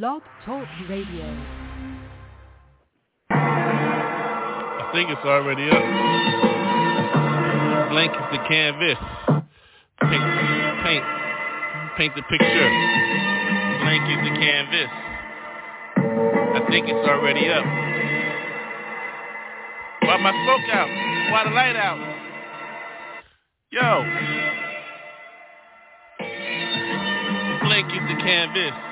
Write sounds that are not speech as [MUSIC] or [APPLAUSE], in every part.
Blog Talk Radio. I think it's already up. Blank is the canvas. Paint, paint, paint the picture. Blank is the canvas. I think it's already up. Why my smoke out? Why the light out? Yo. Blank is the canvas.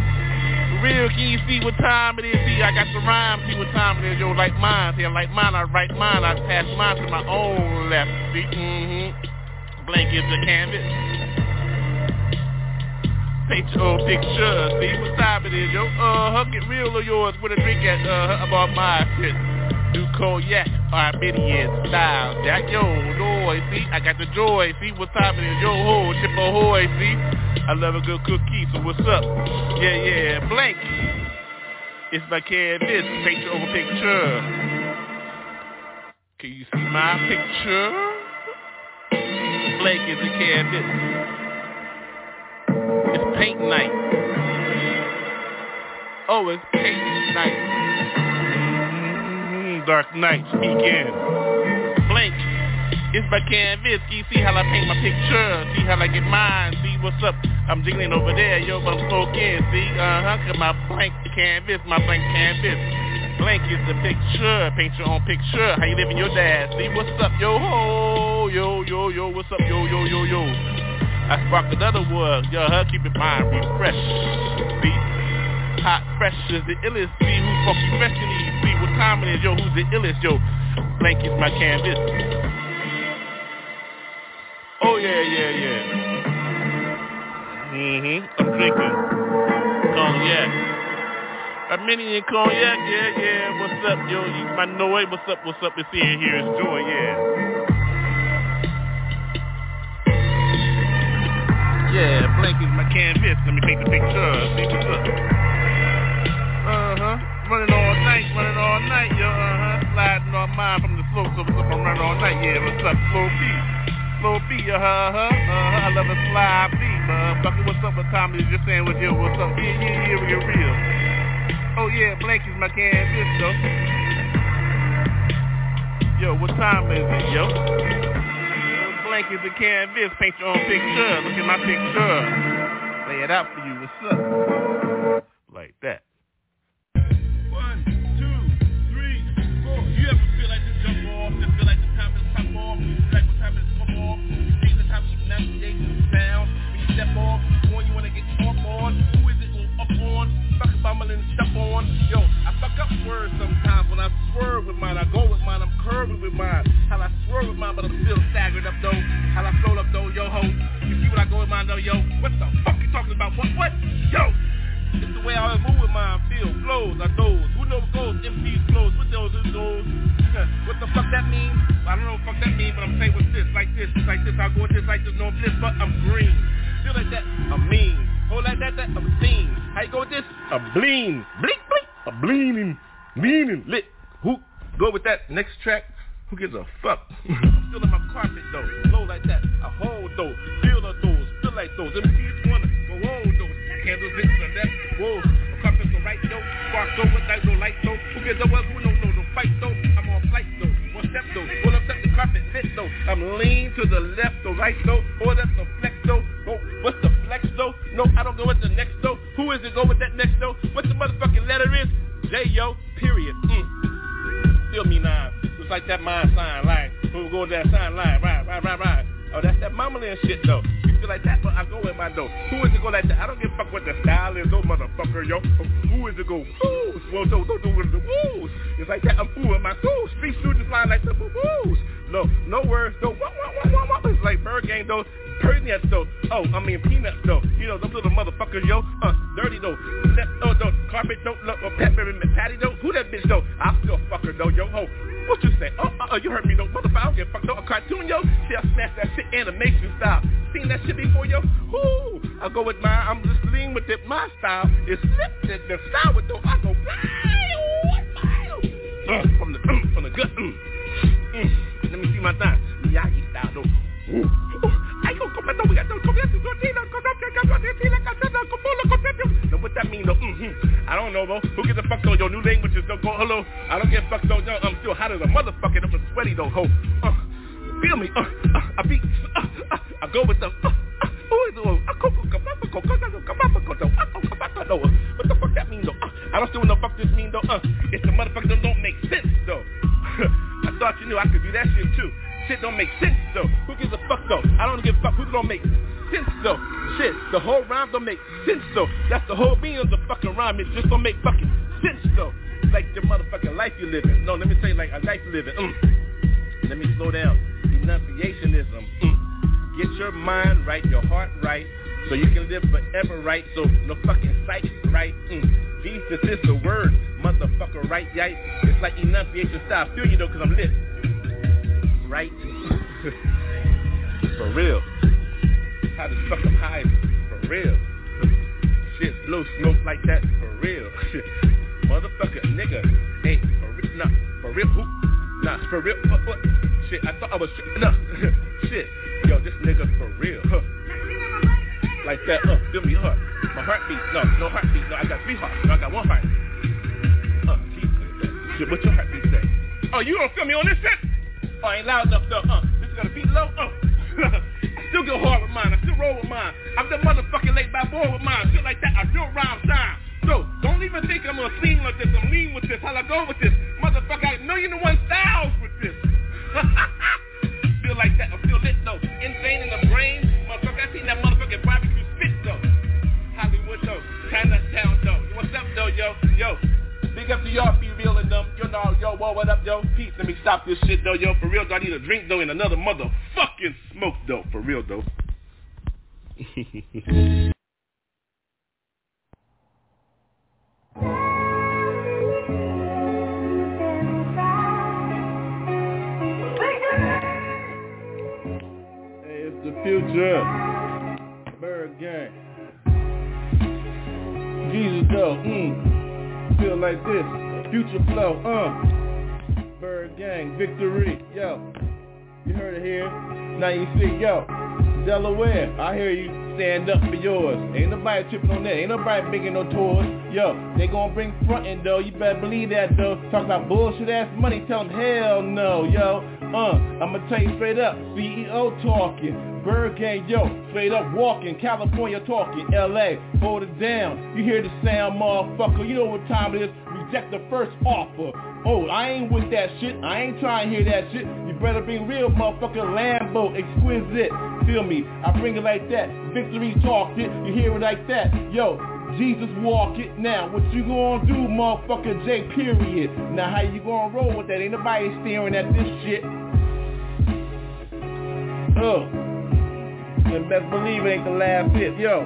Real, can you see what time it is? See, I got the rhyme. See what time it is? Yo, like mine. See, I like mine. I write mine. I pass mine to my own left. See, mm-hmm. Blank is the canvas. Paint your own picture. See what time it is? Yo, uh-huh. Get real of yours with a drink at, uh, about my shit. Do cognac, Armenian style. Jack, yo, joy, see, I got the joy, see, what time it is, yo, ho, chip ahoy, see, I love a good cookie, so what's up? Yeah, yeah, blank. It's my canvas, your over picture. Can you see my picture? Blank is a canvas. It's paint night. Oh, it's paint night. Mm-hmm, dark Knight speaking. Blank. It's my canvas. See how I paint my picture? See how I get mine? See what's up? I'm jiggling over there, yo, but I'm smoking. See, uh-huh, cause my blank canvas, my blank canvas. Blank is the picture. Paint your own picture. How you living your dad? See what's up, yo ho, yo, yo, yo, what's up, yo, yo, yo, yo. I spark another word, yo, huh? Keep it mind refresh. See? Hot fresh is the illest. See who's funky fresh in. See what time it is, yo. Who's the illest, yo? Blank is my canvas. Oh yeah, yeah, yeah. Mm-hmm. I'm drinking cognac. Armenian cognac, yeah, yeah. What's up, yo? You my noise. What's up? What's up? It's in here. It's joy, yeah. Yeah, blank is my canvas. Let me paint the picture. See what's up. Uh-huh. Running all night, running all night, yo, uh-huh. Sliding on mine from the slope, so what's up, I'm running all night, yeah, what's up, slow B. Slow B, uh-huh, uh-huh, I love a slide B, motherfucker, what's up, what time is your sandwich, yo, what's up, yeah, yeah, yeah, we get real. Oh yeah, Blank is my canvas, though. Yo, what time is it, yo? Blank is the canvas, paint your own picture, look at my picture. Lay it out for you, what's up? Like that. You ever feel like to I'm with it. My style is flip. The, though. I go, uh, from the, uh, from the gut. Mm. Mm. Let me see my thigh. Miyagi style though. Ooh. Now what that mean though? Mm-hmm. I don't know though. Who gives a fuck though? Your new languages don't go hello. I don't give a fuck though. Yo, I'm still hot as a motherfucker. I'm sweaty though. Ho. Uh, feel me? Uh, uh, I beat. Uh, uh, I go with the. Uh, don't still know fuck this mean though. Uh, it's the motherfucker that don't make sense though. [LAUGHS] I thought you knew I could do that shit too. Shit don't make sense though. Who gives a fuck though? I don't give a fuck. Who don't make sense though? Shit, the whole rhyme don't make sense though. That's the whole meaning of the fucking rhyme. It just don't make fucking sense though. Like your motherfucking life you living. No, let me say like a life living. Mm. Let me slow down. Enunciationism. Mm. Get your mind right, your heart right, so you can live forever right. So no fucking sight right. Mm. Jesus is the word, motherfucker right, yike. It's like enunciation style. I feel you though, cause I'm lit right? for real. How the fuck I'm high for real. Shit, blow smoke like that for real. [LAUGHS] Motherfucker, nigga. Hey, for real, nah, for real, who? Nah, for real, what, what? Shit, I thought I was, nah, [LAUGHS] shit. Yo, this nigga for real, huh? Like that, uh, feel me, huh? My heartbeat, no, no heartbeat, no, I got three hearts, no, I got one heart. Uh, shit, what your heartbeat say? Oh, you don't feel me on this shit? Oh, I ain't loud enough though. Uh, this is gonna beat low. Uh. [LAUGHS] Still go hard with mine. I still roll with mine. I'm the motherfucking late by boy with mine. Shit like that. I still rhyme time. So don't even think I'm gonna sing like this. I'm lean with this. How I go with this? Motherfucker, I million and one styles with this. Stop this shit though, yo. For real, though, I need a drink though and another motherfucking smoke though. For real though. [LAUGHS] hey, it's the future. ByrdGang. Jesus though, mm feel like this. Future flow, uh. Gang, victory, yo. You heard it here. Now you see, yo. Delaware, I hear you. Stand up for yours. Ain't nobody tripping on that. Ain't nobody making no tours. Yo, they gonna bring frontin' though. You better believe that though. Talk about bullshit ass money. Tell them hell no, yo. Uh, I'ma tell you straight up. CEO talking. ByrdGang, yo, straight up walking, California talking, LA, hold it down. You hear the sound, motherfucker. You know what time it is. Reject the first offer. Oh, I ain't with that shit. I ain't trying to hear that shit. You better be real motherfucker Lambo, exquisite. Feel me? I bring it like that. Victory talk it. You hear it like that. Yo, Jesus walk it now. What you gonna do, motherfucker J period? Now how you gonna roll with that? Ain't nobody staring at this shit. Ugh. And best believe it ain't the last hit. Yo,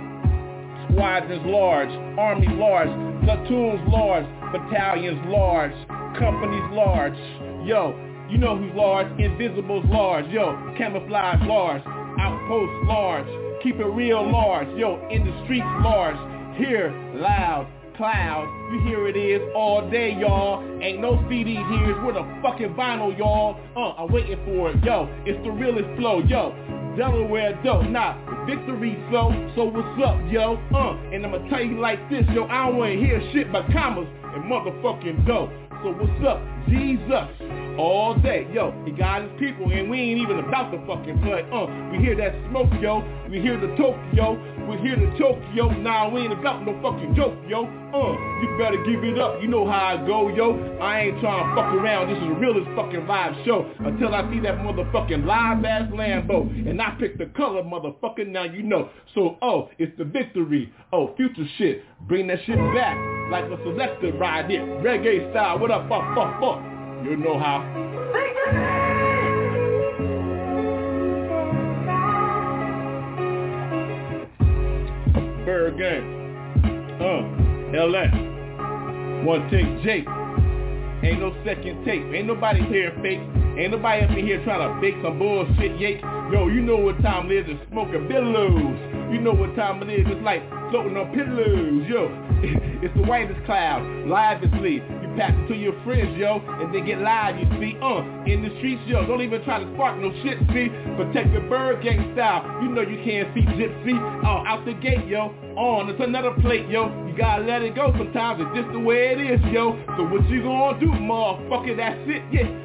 squadrons large, army large, platoons large, battalions large, companies large. Yo, you know who's large? Invisible's large. Yo, camouflage large, outposts large, keep it real large. Yo, in the streets large, here loud, cloud. You hear it is all day, y'all. Ain't no CD here. It's with a fucking vinyl, y'all. Uh, I'm waiting for it. Yo, it's the realest flow. Yo, Delaware dope. Nah, victory so, so what's up, yo? Uh, and I'ma tell you like this, yo, I don't wanna hear shit but commas and motherfucking dope. So what's up, Jesus? All day, yo, he got his people and we ain't even about the fucking play. Uh, we hear that smoke, yo, we hear the toke, yo, We're here to choke, yo. Nah, we ain't about no fucking joke, yo. Uh, you better give it up. You know how I go, yo. I ain't trying to fuck around. This is the realest fucking live show until I see that motherfucking live ass Lambo. And I pick the color, motherfucker. Now you know. So, oh, it's the victory. Oh, future shit. Bring that shit back like a selector ride it. Reggae style. What up, fuck, fuck, fuck. You know how. ByrdGang. Uh, LA. One take Jake. Ain't no second tape. Ain't nobody here fake. Ain't nobody up in here trying to fake some bullshit, yake. Yo, you know what time it is to smoking billows. You know what time it is. It's like floating on pillows, yo. [LAUGHS] it's the whitest cloud, live asleep You pass it to your friends, yo, and they get live, you see, uh, in the streets, yo. Don't even try to spark no shit, see. Protect your ByrdGang style. You know you can't see gypsy. Oh, out the gate, yo. On, it's another plate, yo. You gotta let it go sometimes. It's just the way it is, yo. So what you gonna do, motherfucker? That's it, yeah.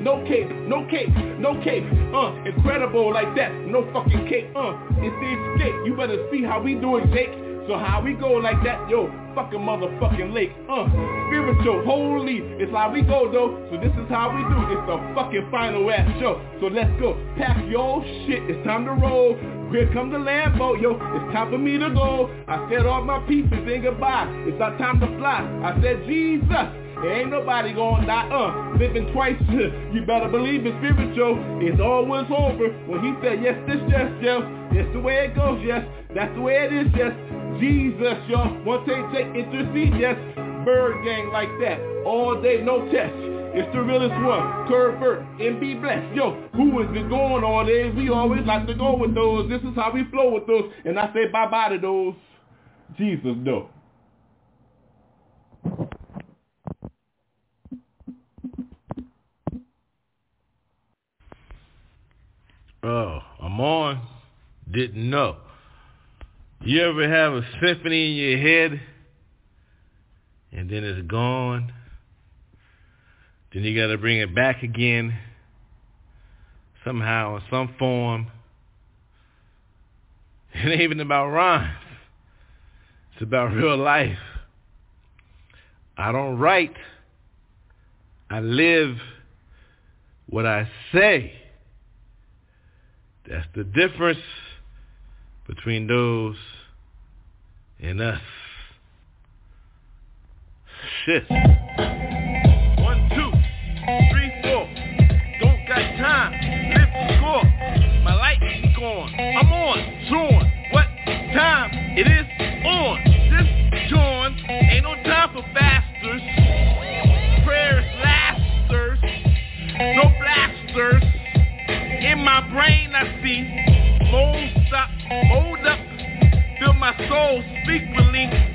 No cape, no cape, no cape, uh, incredible like that, no fucking cape, uh, it's the escape, you better see how we do it, Jake, so how we go like that, yo, fucking motherfucking lake, uh, spiritual, holy, it's how we go though, so this is how we do, it's the fucking final ass show, so let's go, pack your shit, it's time to roll, here come the Lambo, yo, it's time for me to go, I said all my pieces and goodbye, it's our time to fly, I said Jesus, ain't nobody gonna die, uh, living twice. [LAUGHS] you better believe it's spiritual. It's always over. When he said, yes, this, yes, yes, that's the way it goes, yes. That's the way it is, yes. Jesus, yo. One take, take, intercede, yes. ByrdGang like that. All day, no test. It's the realest one. Curvert and be blessed. Yo, who has been going all day? We always like to go with those. This is how we flow with those. And I say bye-bye to those. Jesus, no. Oh, I'm on. Didn't know. You ever have a symphony in your head and then it's gone? Then you got to bring it back again somehow in some form. [LAUGHS] It ain't even about rhymes. It's about real life. I don't write. I live what I say. That's the difference between those and us. Shit. See mold up, mold up, feel my soul speak belief.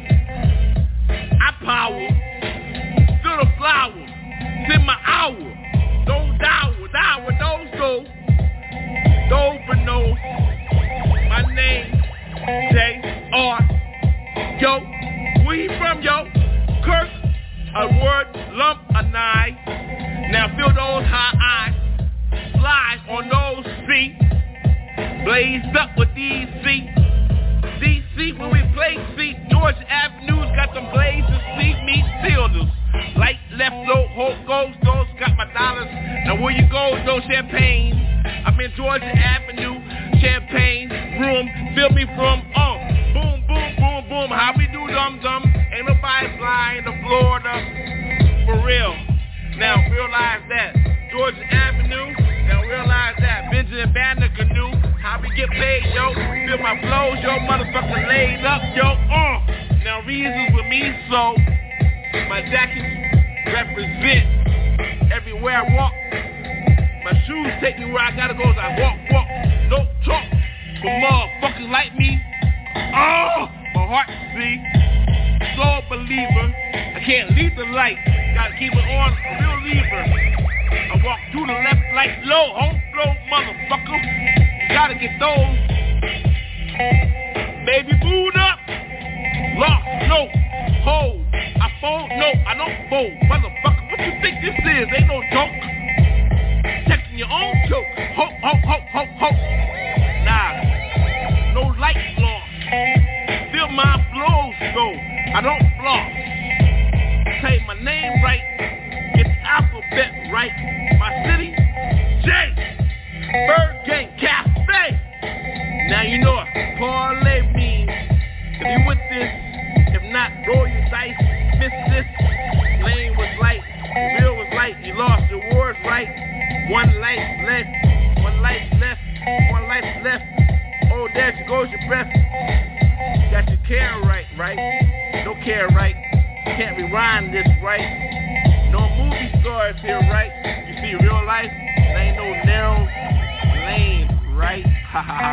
Baby Buddha, lock, no, hold. I fold, no, I don't fold. Motherfucker, what you think this is? Ain't no joke. Checking your own joke. Ho, ho, ho, ho, ho. Nah, no light floss. Feel my flows go. I don't floss. Say my name right ha [LAUGHS] ha.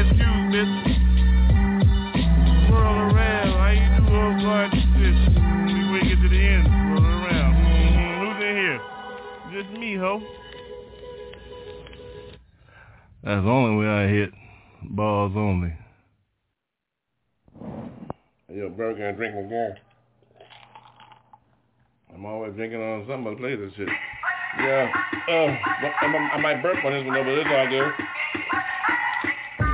ask you, bitch. Swirl around. How you do oh, all? We wait get to the end. Swirl around. Mm-hmm. Who's in here? Just me, ho. That's the only way I hit. Balls only. Yo, burger and drink again. I'm always drinking on something but later shit. Yeah. Uh, I, I, I might burp on this one though, but it's all good.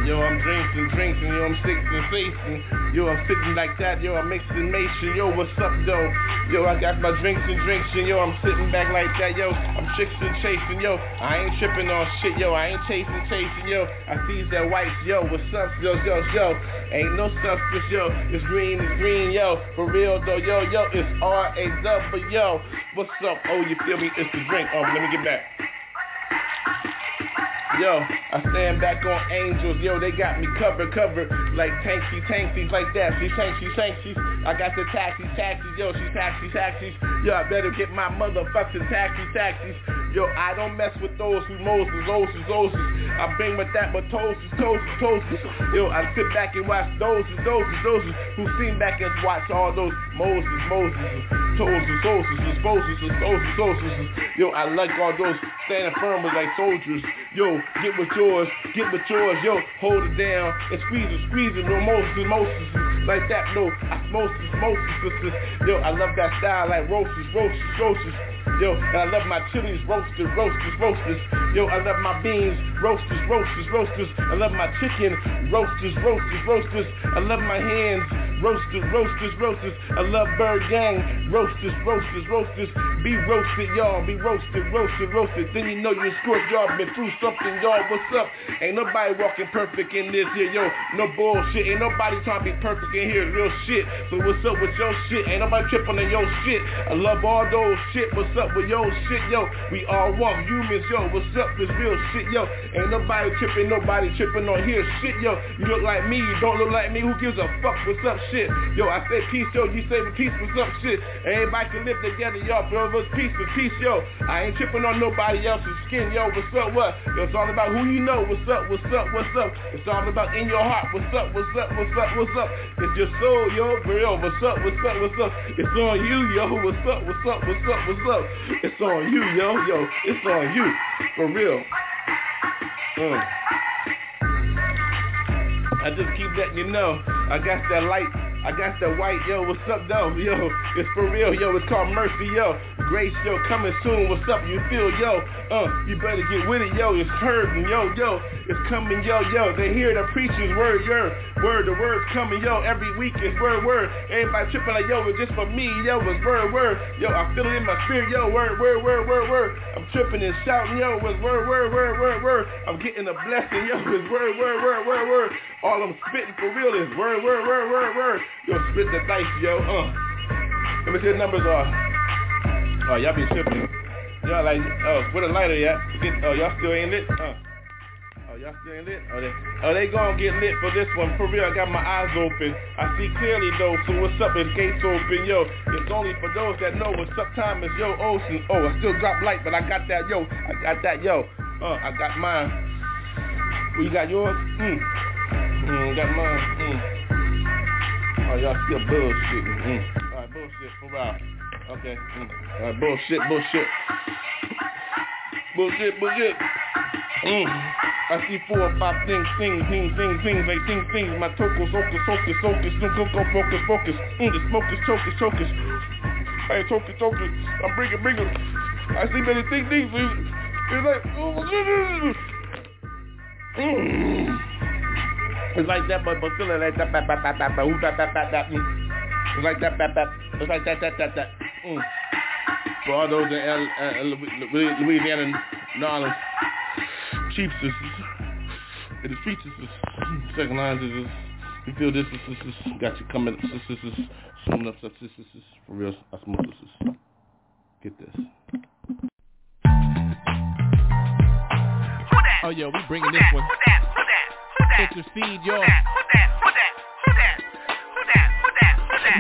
Yo, I'm drinking, drinking, yo, I'm sixing, facing. Yo, I'm sitting like that, yo, I'm mixing nation. Yo, what's up, though? Yo, I got my drinks and drinks, and yo, I'm sitting back like that, yo. I'm chicks and chasing, yo. I ain't tripping on shit, yo. I ain't chasing, chasing, yo. I see that white, yo. What's up, yo, yo, yo? Ain't no substance, yo. It's green, it's green, yo. For real, though, yo, yo. It's R-A-W, yo. What's up? Oh, you feel me? It's the drink. Oh, let me get back. Yo, I stand back on angels, yo, they got me covered, covered like tanksy, tanksies, like that. She tanksy, tanksies. I got the taxis, taxis, yo, she taxi, taxis. Yo, I better get my motherfucking taxi, taxis. Yo, I don't mess with those who Moses, Moses, Moses. I bring with that, but toast, toast, toast. Yo, I sit back and watch those, those, those who seen back and watch all those Moses, Moses, Moses, Moses, Moses, Moses, Moses. Yo, I like all those standing firm like soldiers. Yo, get with yours, get with yours. Yo, hold it down and squeeze it, squeeze it. No Moses, Moses, like that. No, I Moses, Moses. Yo, I love that style like roasts, roasts, roasts. Yo, and I love my chilies, roasted, roasters, roasters. Yo, I love my beans, roasters, roasters, roasters. I love my chicken, roasters, roasters, roasters. I love my hands, roasters, roasters, roasters. I love ByrdGang, roasters, roasters, roasters. Be roasted, y'all, be roasted, roasted, roasted. Then you know you scored, y'all been through something, y'all. What's up? Ain't nobody walking perfect in this here, yo. No bullshit. Ain't nobody trying to be perfect in here, real shit. So what's up with your shit? Ain't nobody tripping on your shit. I love all those shit. What's up with your shit, yo? We all walk humans, yo. What's up with real shit, yo? Ain't nobody tripping, nobody tripping on here, shit, yo. You look like me, you don't look like me. Who gives a fuck? What's up, shit? Yo, I say peace, yo. You say peace, what's up, shit? Everybody can live together, y'all. Brothers, peace with peace, yo. I ain't tripping on nobody else's skin, yo. What's up, what? Yo, it's all about who you know. What's up, what's up, what's up? It's all about in your heart. What's up, what's up, what's up, what's up? It's your soul, yo, for real. What's up, what's up, what's up? It's on you, yo. What's up, what's up, what's up, what's up? It's on you, yo, yo. It's on you, for real. Mm. I just keep letting you know. I got that light. I got that white, yo, what's up, though? Yo, it's for real, yo, it's called Mercy, yo. Grace, yo, coming soon, what's up, you feel, yo? Uh, you better get with it, yo, it's and yo, yo, it's coming, yo, yo. They hear the preacher's word, yo, word, the word's coming, yo, every week it's word, word. Everybody tripping like, yo, it's just for me, yo, it's word, word. Yo, I feel it in my spirit, yo, word, word, word, word, word. I'm tripping and shouting, yo, it's word, word, word, word, word. I'm getting a blessing, yo, it's word, word, word, word, word. All I'm spitting for real is word, word, word, word, word. Yo, spit the dice, yo. Uh. Let me see the numbers are. Oh, y'all be tripping. Y'all like, oh, where the lighter at? Get, oh, y'all still ain't lit? Uh. Oh, y'all still ain't lit? Oh, they, oh, they gonna get lit for this one. For real, I got my eyes open. I see clearly though, so what's up? It's gates open, yo. It's only for those that know what's up time is yo Ocean. Oh, I still drop light, but I got that, yo. I got that, yo. Uh, I got mine. Well, you got yours? Mm. Mm, got mine. Mm. Oh, y'all still bullshitting. Mm. Alright, bullshit for a. Okay. Mm. Alright, bullshit, bullshit. Bullshit, bullshit. Mm. I see four or five things, things, things, things, things, like things, things. My tocos, focus, focus, focus, no go, focus, focus. Mm, the smoke is chocus, chocus. Hey, chocus, chocus. I'm bringing, bringing. I see many things, things. It's like, mm. It's like that, but, but feeling like that, that, that, that, that, that, that, that, that, that. It's like that, that, that. It's like that, that, that, that. Mm. For all those in L, uh, Louisiana, New Orleans, Chiefs, is, it is features, second lines is, you feel this, this, this, this, got you coming, this, this, this, swimming up, this, this, this, this, for real, I smoke this, this. Get this. Oh, yo, we bringing this one. Yo.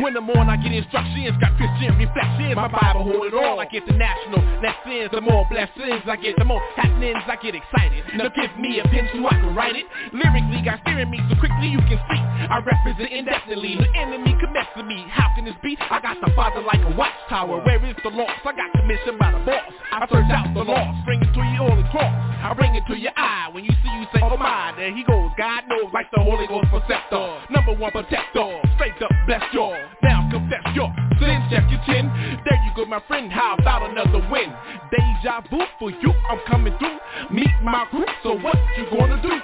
When the morning I get instructions, got Christian reflections. My Bible hold it all. I get the national lessons. The more blessings I get, the more happenings I get excited. Now give me a pen so I can write it. Lyrically, got steering me so quickly you can see. I represent indefinitely. The enemy could mess with me. How can this be? I got the father like a watchtower. Where is the loss? I got commissioned by the boss. I search out the lost, bring it to you all across. I bring it to your eye. When you see you say, oh my, there he goes. God knows like the Holy Ghost protector. Number one protector. Straight up bless y'all. Now confess your sins, check your chin. There you go, my friend. How about another win? Deja vu for you. I'm coming through. Meet my crew. So what you gonna do?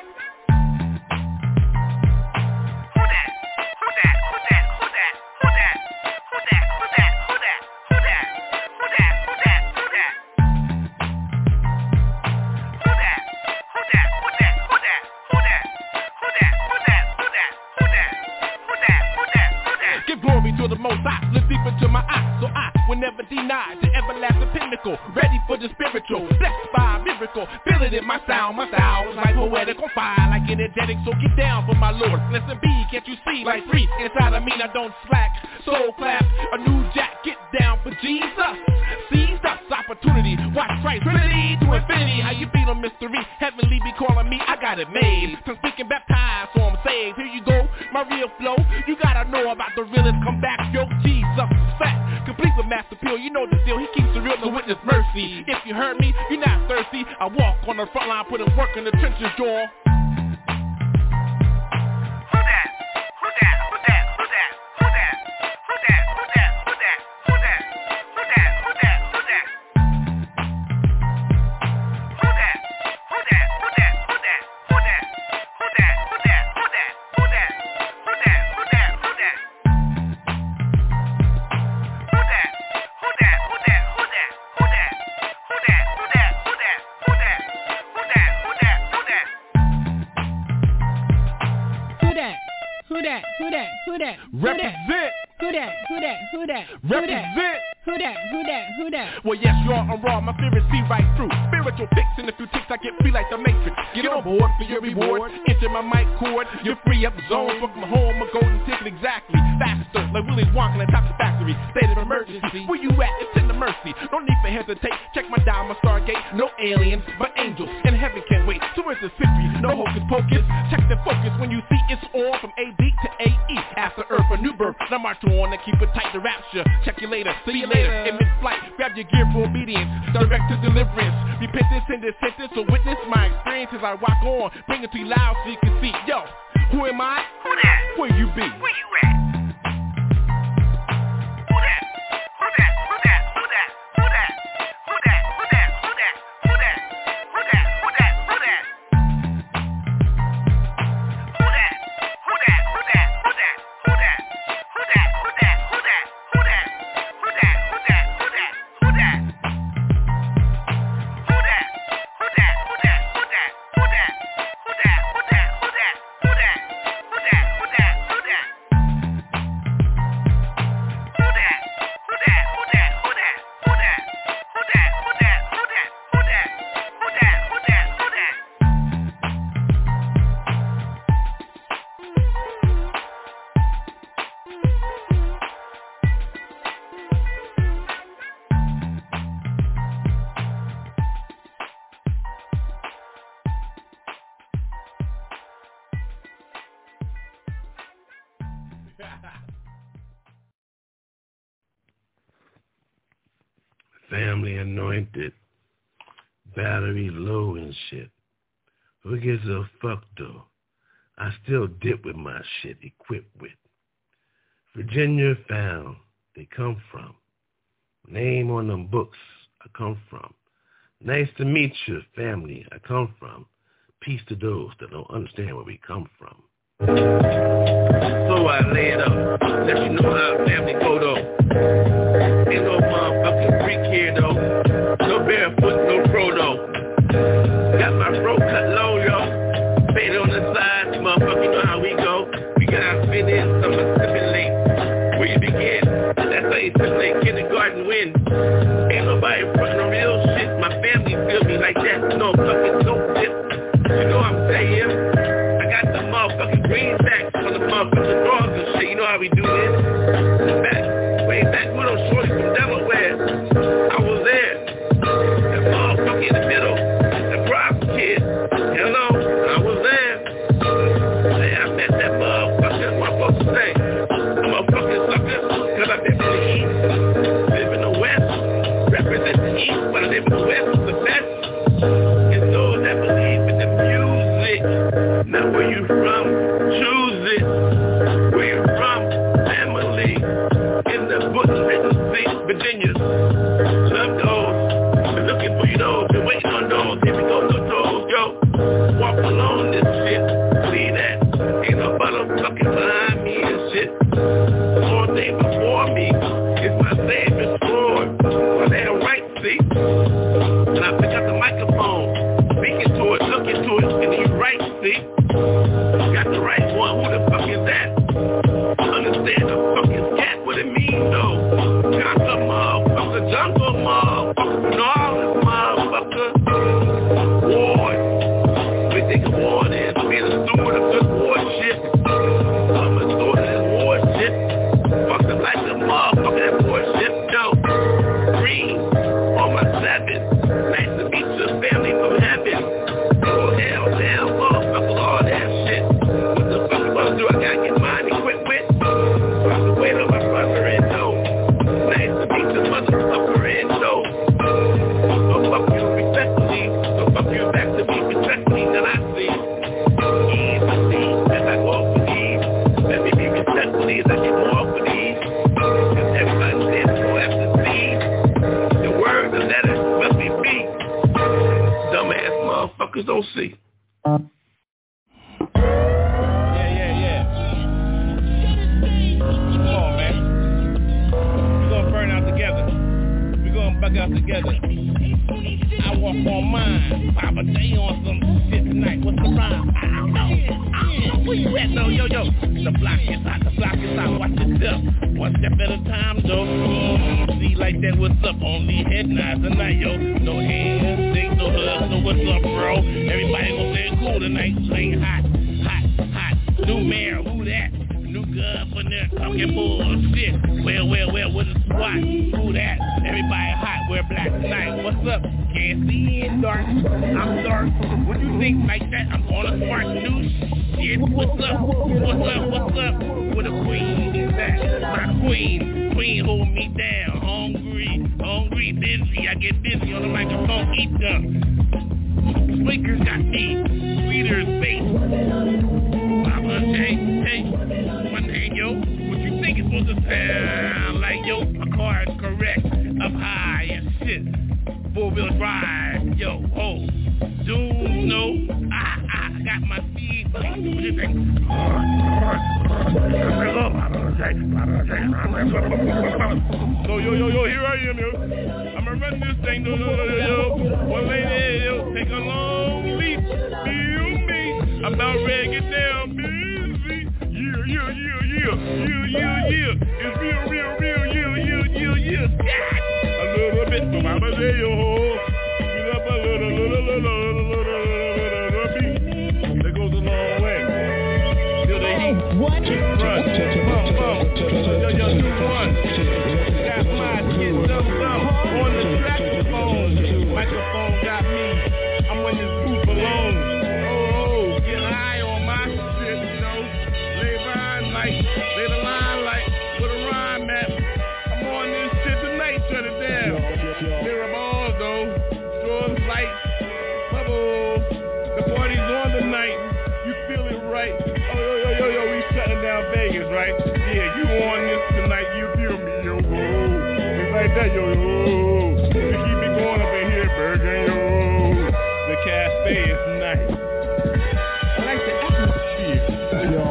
Never denied the everlasting pinnacle. Ready for the spiritual, blessed by a miracle. Feel it in my sound, my style is like poetic on fire, like energetic. So get down for my Lord. Listen, B, can't you see? Like free inside of me, I don't slack. Soul clap, a new jack, get down for Jesus. Seize us opportunity, watch Christ Trinity to infinity. How you feel on mystery? Heavenly be calling me, I got it made. From speaking baptized, so I'm saved. Here you go, my real flow. You gotta know about the realest come back, master pill. You know the deal. He keeps the real to witness mercy. If you heard me, you're not thirsty. I walk on the front line, put in work in the trenches, y'all. that? Who that? Who Represent. That? Who that? Who that? Who that? Represent. Who that? Who that? Who that? Well, yes, y'all, I'm raw. My spirits see right through. Spiritual fix in a few ticks, I get free like the Matrix. Get on board for your reward. Enter my mic cord. You're free up zone. Fuck my home, a golden ticket exactly. Faster, like Willy's walking on top the factory. State of emergency. Where you at? It's in the mercy. No need for hesitate. Check my dial, my stargate. No aliens, but angels. And heaven can't wait. A victory. No hocus pocus. Check the focus when you see it's all from AD to AE. After Earth, a new birth. Now march on and keep it tight to rapture. Check you later. See you later. In mid-flight, grab your gear for obedience. Direct to deliverance. Repentance and this sentence. So witness my experience as I walk on. Bring it to you loud so you can see. Yo, who am I? Who that? Where you be? Where you at? Anointed, battery low and shit. Who gives a fuck though? I still dip with my shit equipped with. Virginia found they come from. Name on them books I come from. Nice to meet you, family I come from. Peace to those that don't understand where we come from. So I lay it up, let you know how family go though. Ain't no motherfucking freak here though. No barefoot, no pro though. Got my throat cut low, yo. Fade on the side, motherfucker, you know how we go. We gotta fit in, some assimilate. Where you begin, that's how you assimilate abierto. Speakers got me. Sweeter space. Mama, hey, hey, one thing, yo. What you think it's supposed to sound like, yo? My car is correct, up high and shit. Four-wheel drive, yo, ho. Do no, I, I got my feet. What you think? So yo yo yo, here I am yo. I'ma run this thing yo yo yo one. Got my kid thumbs up on the saxophone. Microphone that, yo, yo. We keep it going up in here, Bergen, yo. The cafe is nice. I like the atmosphere. Yo,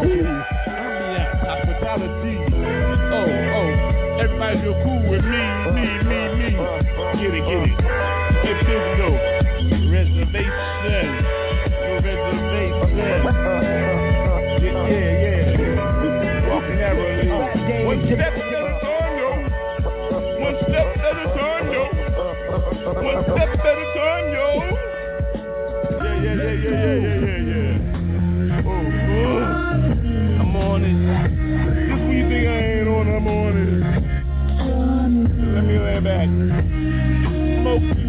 ambiance, hospitality. Oh, oh, everybody feel cool with me, me, me, me. Get it, get it. Get busy though. Reservation. No reservation. Yeah, yeah, yeah. Walking arrowly. One step at a at a yo. One step at a time, yo. Yeah, yeah, yeah, yeah, yeah, yeah, yeah, yeah. Oh, oh. I'm on it. Just when you think I ain't on, I'm on it. Let me lay back. Smoke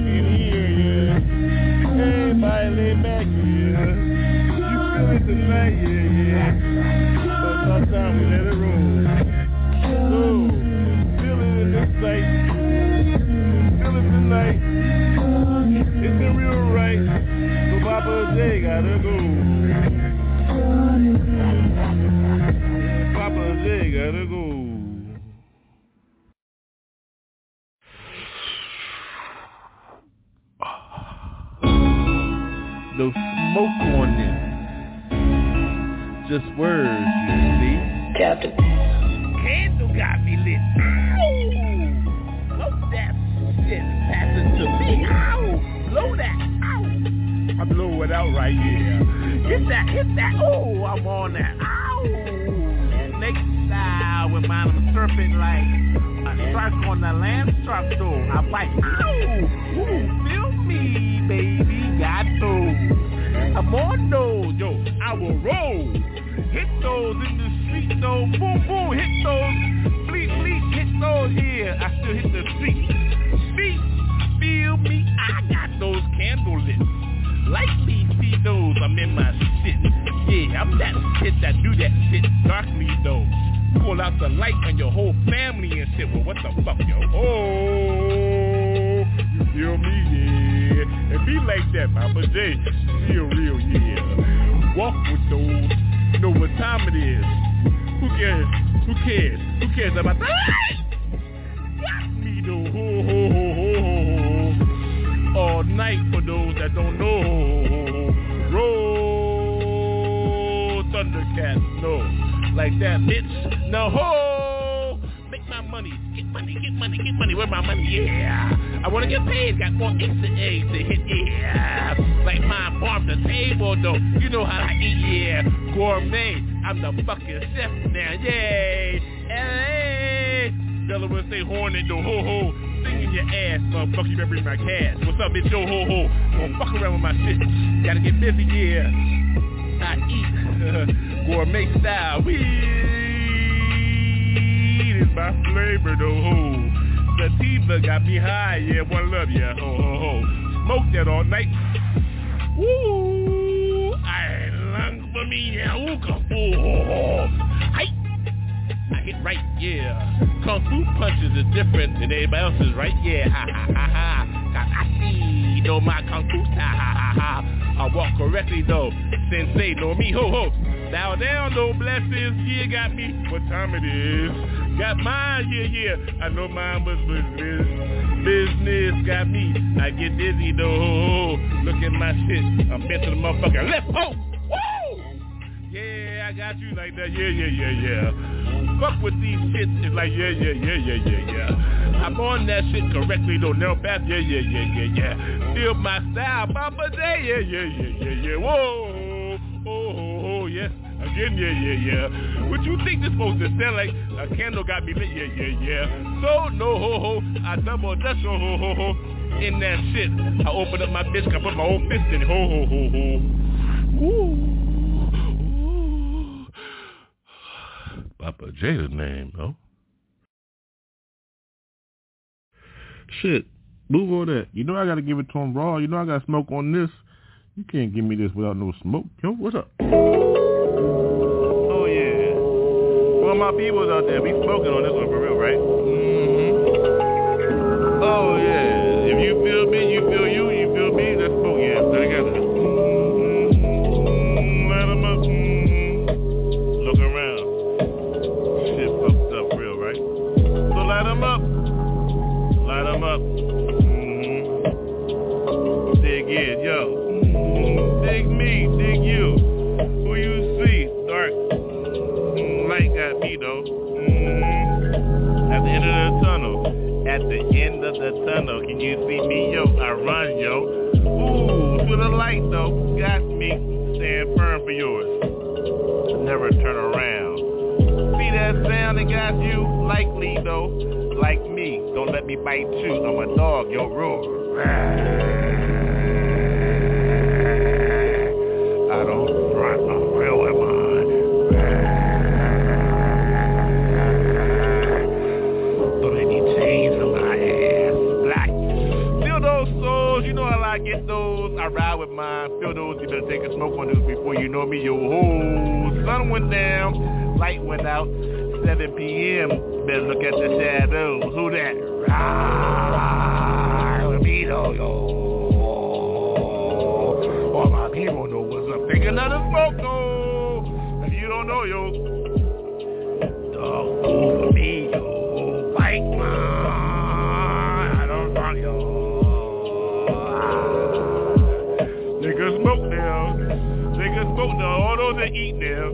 gotta go. Papa J gotta go. No smoke on this. Just words, you see. Captain. Hit that. Hit that. Oh, I'm on that. Ow! Next style with I'm surfing like a shark on the land shark though. I'm like, ow! Ooh, feel me, baby. Got those. I'm on those. Yo, I will roll. Hit those in the street though. Boom, boom. Hit those. Fleet, fleet. Hit those. Yeah, I still hit the street. Feet. Feel me. I got those candle lit. Lightly see those. I'm in my shit. Yeah, I'm that shit that do that shit darkly though. Pull out the light on your whole family and shit. Well, what the fuck, yo? Oh, you feel me? Yeah. And be like that, Papa J. Real, real, yeah. Walk with those. Know what time it is. Who cares? Who cares? Who cares about that? Got me though. Ho, ho, ho, ho, ho, ho. All night for those that don't like that, bitch. No ho! Make my money, get money, get money, get money. Where my money? Yeah. I wanna get paid. Got more extra eggs to hit. Yeah. Like my farm to table though. You know how I eat. Yeah. Gourmet. I'm the fucking chef now. Yay. Hey. Delaware say hornet though. Ho ho. Sing in your ass, motherfucker. You better bring my cash. What's up, bitch? Yo ho ho. Don't fuck around with my shit. Gotta get busy. Yeah. I eat [LAUGHS] gourmet style. Weed is my flavor though. Ho. Sativa got me high. Yeah, one love. Yeah. Ho ho ho. Smoke that all night. Woo! I lung for me. Yeah. Ooh, come oh, Hi. I hit right, yeah. Kung Fu punches is different than everybody else's, right? Yeah, ha ha ha ha. I see, know my Kung Fu ha, ha ha ha. I walk correctly though, sensei, know me, ho ho. Bow down, no blessings, yeah, got me. What time it is? Got mine, yeah, yeah. I know mine was business. Business got me. I get dizzy though, ho ho. Look at my shit. I'm bent to the motherfucker left, ho. Woo! Yeah, I got you like that. Yeah, yeah, yeah, yeah. Fuck with these shits. It's like, yeah, yeah, yeah, yeah, yeah, yeah. I'm on that shit correctly though. Now back, yeah, yeah, yeah, yeah, yeah. Feel my style, Papa Day. Yeah, yeah, yeah, yeah, yeah. Whoa, Again, yeah, yeah, yeah. What you think this supposed to sound like? A candle got me lit, yeah, yeah, yeah. So, no, ho, ho. I double dutch, ho, ho, ho. In that shit. I open up my bitch, I put my own fist in. Ho, ho, ho, ho. Ooh. Papa Jada's name, though. Shit. Move on that. You know I gotta give it to him raw. You know I got to smoke on this. You can't give me this without no smoke. Yo, what's up? My peoples out there, we smoking on this one for real, right? Mm-hmm. Oh yeah. If you feel me, you feel you, you feel At the end of the tunnel. Can you see me, yo? I run, yo. Ooh, to the light though. Got me. Stand firm for yours. Never turn around. See that sound that got you? Likely though. Like me. Don't let me bite you. I'm a dog, yo, roar. I don't run, mine. Those, you better take a smoke on those before you know me. Yo, ho. Sun went down, light went out. 7 p.m. Better look at the shadows. Who that? Rawr, Libido, yo. All my people know what's up. Take another smoke, though. If you don't know, yo. Dog for me, eat now.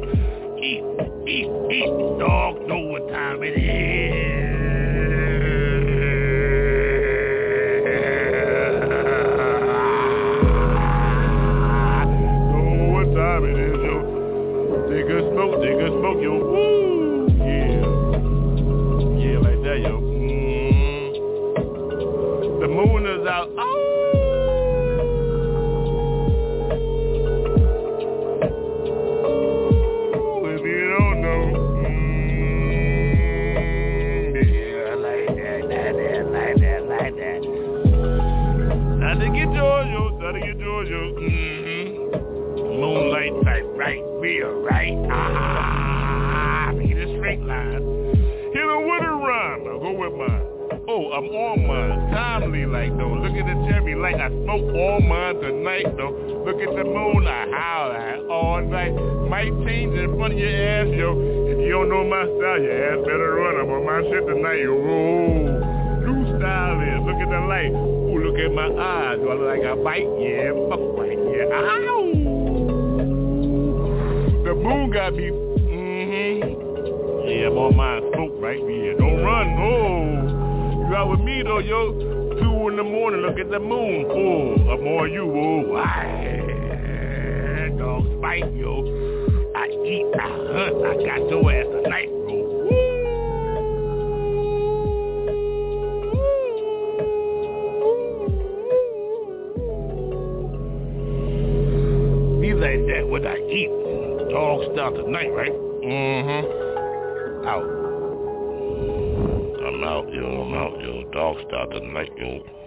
Eat, eat, eat. Dog know what time it is. I'm on mine. Timely like though. Look at the cherry like I smoke all mine tonight though. Look at the moon. I howl at all night. Might change in front of your ass, yo. If you don't know my style, your ass better run. I'm on my shit tonight, yo. Ooh, new style is. Look at the light. Ooh, look at my eyes. Do I look like a bite? Yeah, fuck right. Yeah. Ow. The moon got me. Mm-hmm. Yeah, I'm on mine. yo, yo. Two in the morning, look at the moon. Oh, I'm on you, Oh, I, dog spite, yo. I eat, I hunt, I got your ass tonight, bro. Be like that what I eat. Dog style tonight, right? Mm-hmm. Out. I'm out, yo, I'm out dog style to make you.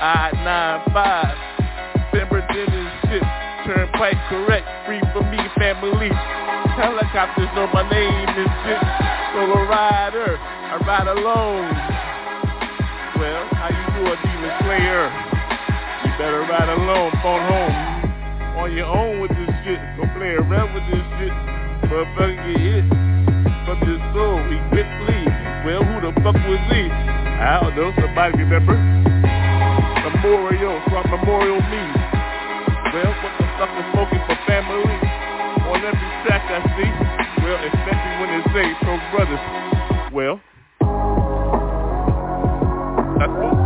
I-95. Been Virginia shit. Turnpike correct. Free for me, family. Helicopters know my name and shit. Solo rider. I ride alone. Well, how you doing, demon slayer? You better ride alone. Phone home on your own with this shit. Don't play around with this shit. Motherfucker get hit from your soul. We quit. Well, who the fuck was he? I don't know. Somebody remember? memorial, from memorial me. Well, what the stuff is smoking for family? On every track I see. Well, especially when it's eight, so brothers. Well, that's what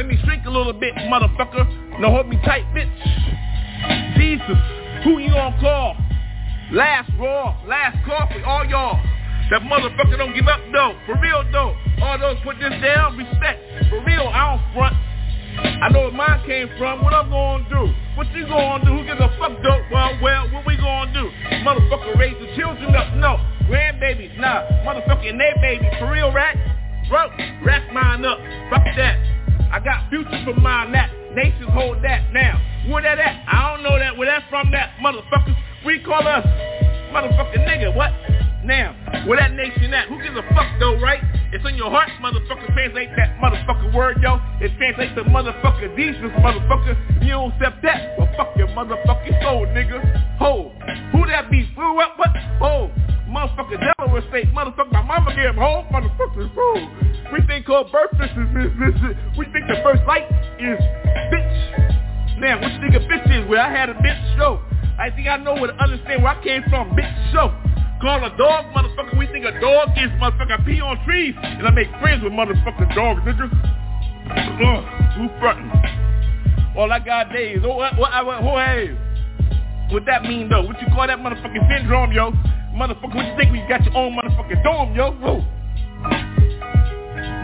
let me shrink a little bit, motherfucker. No, hold me tight, bitch. Jesus, who you gonna call? Last raw, last for all y'all. That motherfucker don't give up though, for real though. All those put this down, respect. For real, I don't front. I know where mine came from. What I'm gonna do? What you gonna do? Who gives a fuck though? Well, well, what we gonna do? Motherfucker raise the children up? No. Grandbabies? Nah. Motherfucking they baby. For real, rat? Bro, rack mine up. Fuck that. I got future for mine. That nations hold that now. Where that at? I don't know that. Where that from? That motherfuckers. We call us motherfucking nigga. What? Now, where that nation at? Who gives a fuck though, right? It's in your heart, motherfucker. Translate that motherfucker word, yo. It translates to motherfucker decent, motherfucker. You don't accept that? Well, fuck your motherfucking soul, nigga. Ho, who that be? Who what? What? Ho, motherfucker Delaware State, motherfucker. My mama gave him ho, motherfucker. Ho. We think called birth is this, this. We think the first light is bitch. Now, what you think a bitch is? Where I had a bitch show. I think I know where to understand where I came from, bitch show. Call a dog, motherfucker. We think a dog is motherfucker. I pee on trees and I make friends with motherfucking dogs, nigga. Uh, who frontin'? All I got days. Oh, what, what, what, what, hey. What that mean though? What you call that motherfucking syndrome, yo? Motherfucker, what you think we got your own motherfucking dome, yo? Whoa.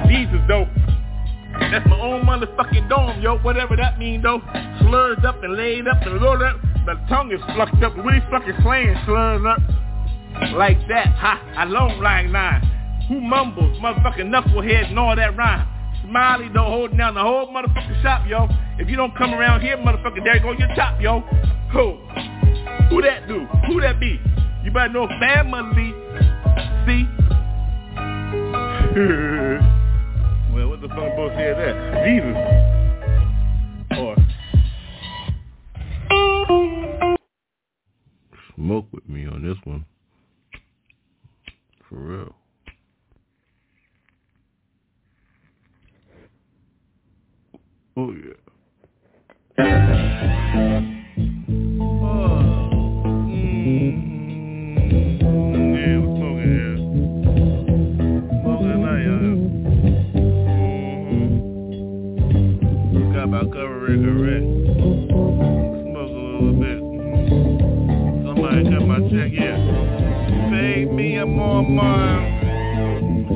Jesus, though. That's my own motherfucking dome, yo. Whatever that mean, though. Slurred up and laid up and loaded up. My tongue is flucked up. Are you fucking slaying slurred up? Like that, ha, I long like nine. Who mumbles, motherfucking knucklehead and all that rhyme. Smiley though holding down the whole motherfucking shop, yo. If you don't come around here, motherfucker, there go your top, yo. Who? Who that do? Who that be? You better know family. See? [LAUGHS] well, what the fuck bullshit is that? Jesus. Or smoke with me on this one. For real. Oh yeah. Oh. Mm. Yeah, we're smoking here. Smoking tonight, y'all. Mm-hmm. Got my cover correct. My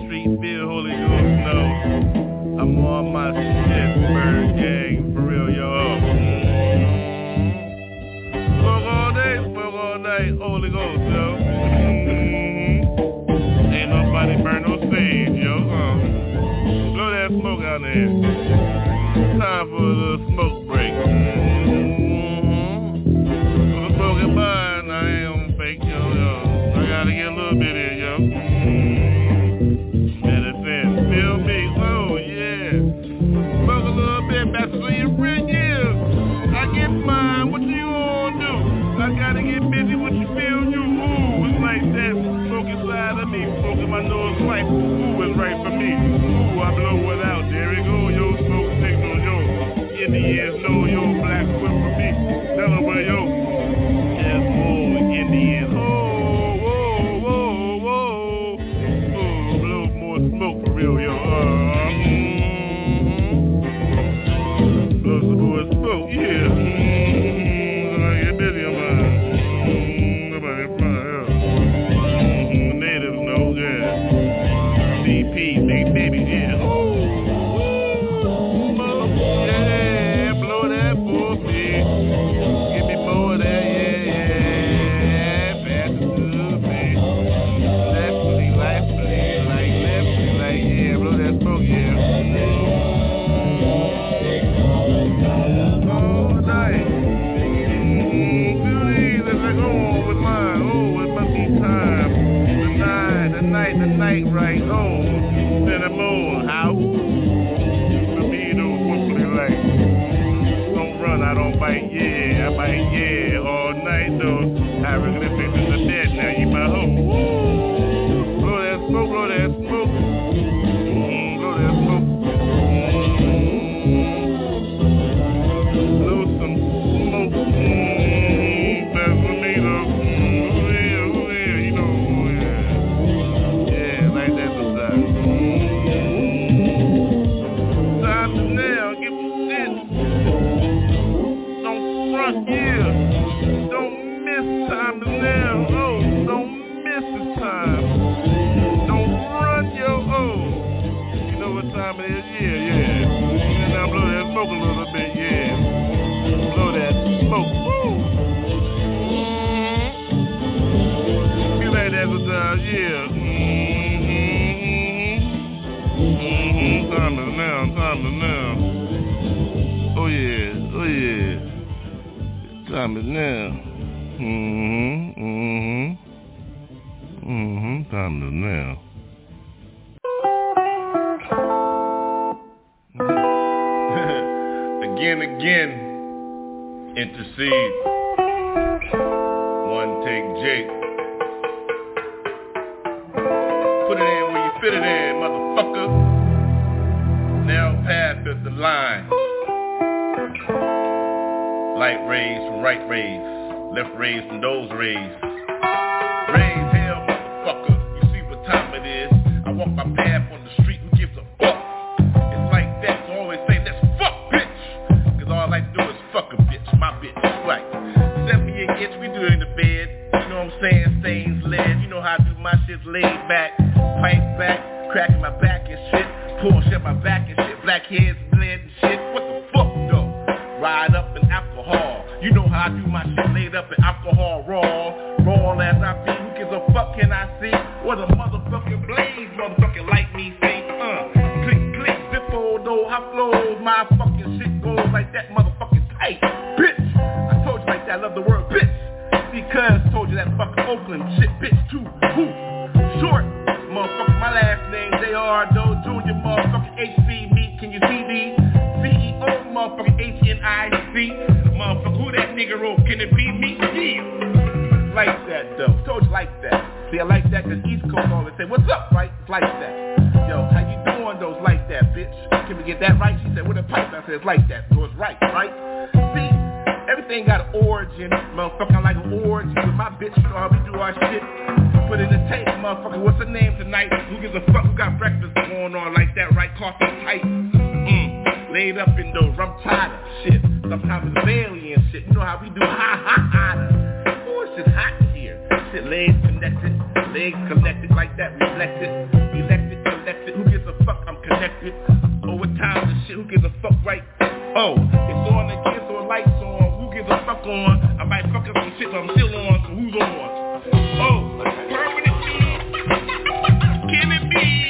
street bill, Holy Ghost, no. I'm on my shit, ByrdGang, for real, yo. Smoke all day, smoke all night, Holy Ghost, yo. Ain't nobody burn no sage, yo. Uh. Blow that smoke out there. time to now. [LAUGHS] again, again, intercede. One take Jake. Put it in where you fit it in, motherfucker. Now path is the line. Light rays from right rays, left rays from those rays. Rays. sometimes it's manly and shit. You know how we do [LAUGHS] ha ha ha. Oh, it's just hot here. Shit, legs connected, legs connected like that, reflected, elected, connected. Who gives a fuck? I'm connected. Oh, Over time, the shit. Who gives a fuck? Right? Oh, it's on again, so lights on. Who gives a fuck on? I might fuck up some shit, but I'm still on. So who's on? Oh, permanent. Can it be?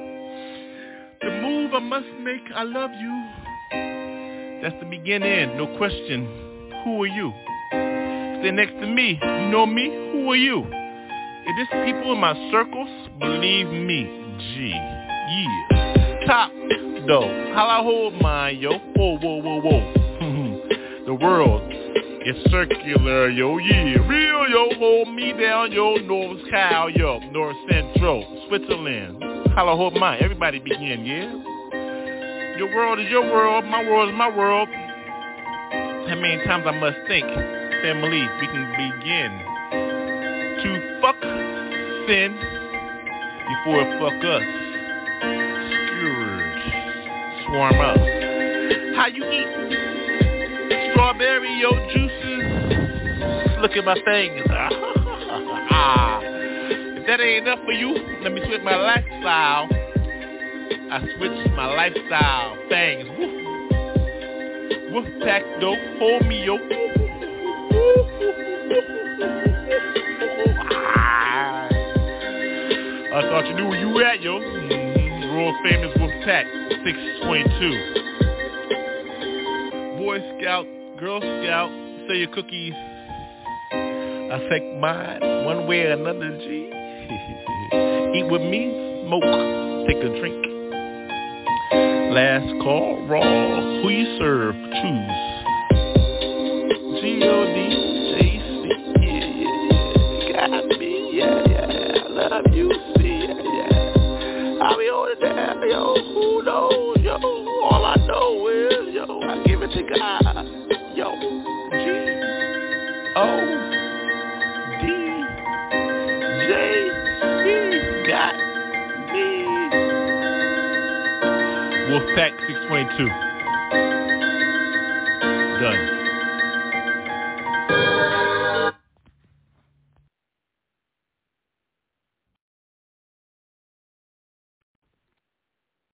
The move I must make, I love you. That's the beginning, no question. Who are you? Stay next to me. You know me? Who are you? If this people in my circles, believe me, G, yeah. Top, though, how I hold mine, yo. Whoa, whoa, whoa, whoa. [LAUGHS] the world is circular, yo, yeah. Real, yo, hold me down, yo. North Cal, yo. North Central, Switzerland. I hold mine. Everybody begin, yeah? Your world is your world. My world is my world. How many times I must think, family, we can begin to fuck sin before it fuck us. Scourge, swarm us. How you eat strawberry yo juices? Look at my fingers. [LAUGHS] Ah. if that ain't enough for you, let me switch my lifestyle. I switched my lifestyle. Fangs. Woof. Woof pack dope. Hold me yo. Ah. I thought you knew where you at, yo. Mm-hmm. World famous Wolf Pack, 622. Boy Scout, Girl Scout, say your cookies. I take mine one way or another, G. [LAUGHS] Eat with me, smoke, take a drink. Last call, raw. Who you serve, choose. G-O-D, J-C, yeah, yeah, yeah. Got me, yeah, yeah. Love you, see, yeah, yeah. I'll be on down, yo. Who knows, yo? All I know is, yo, I give it to God. Yo, G, O, Wolfpack 622. Done.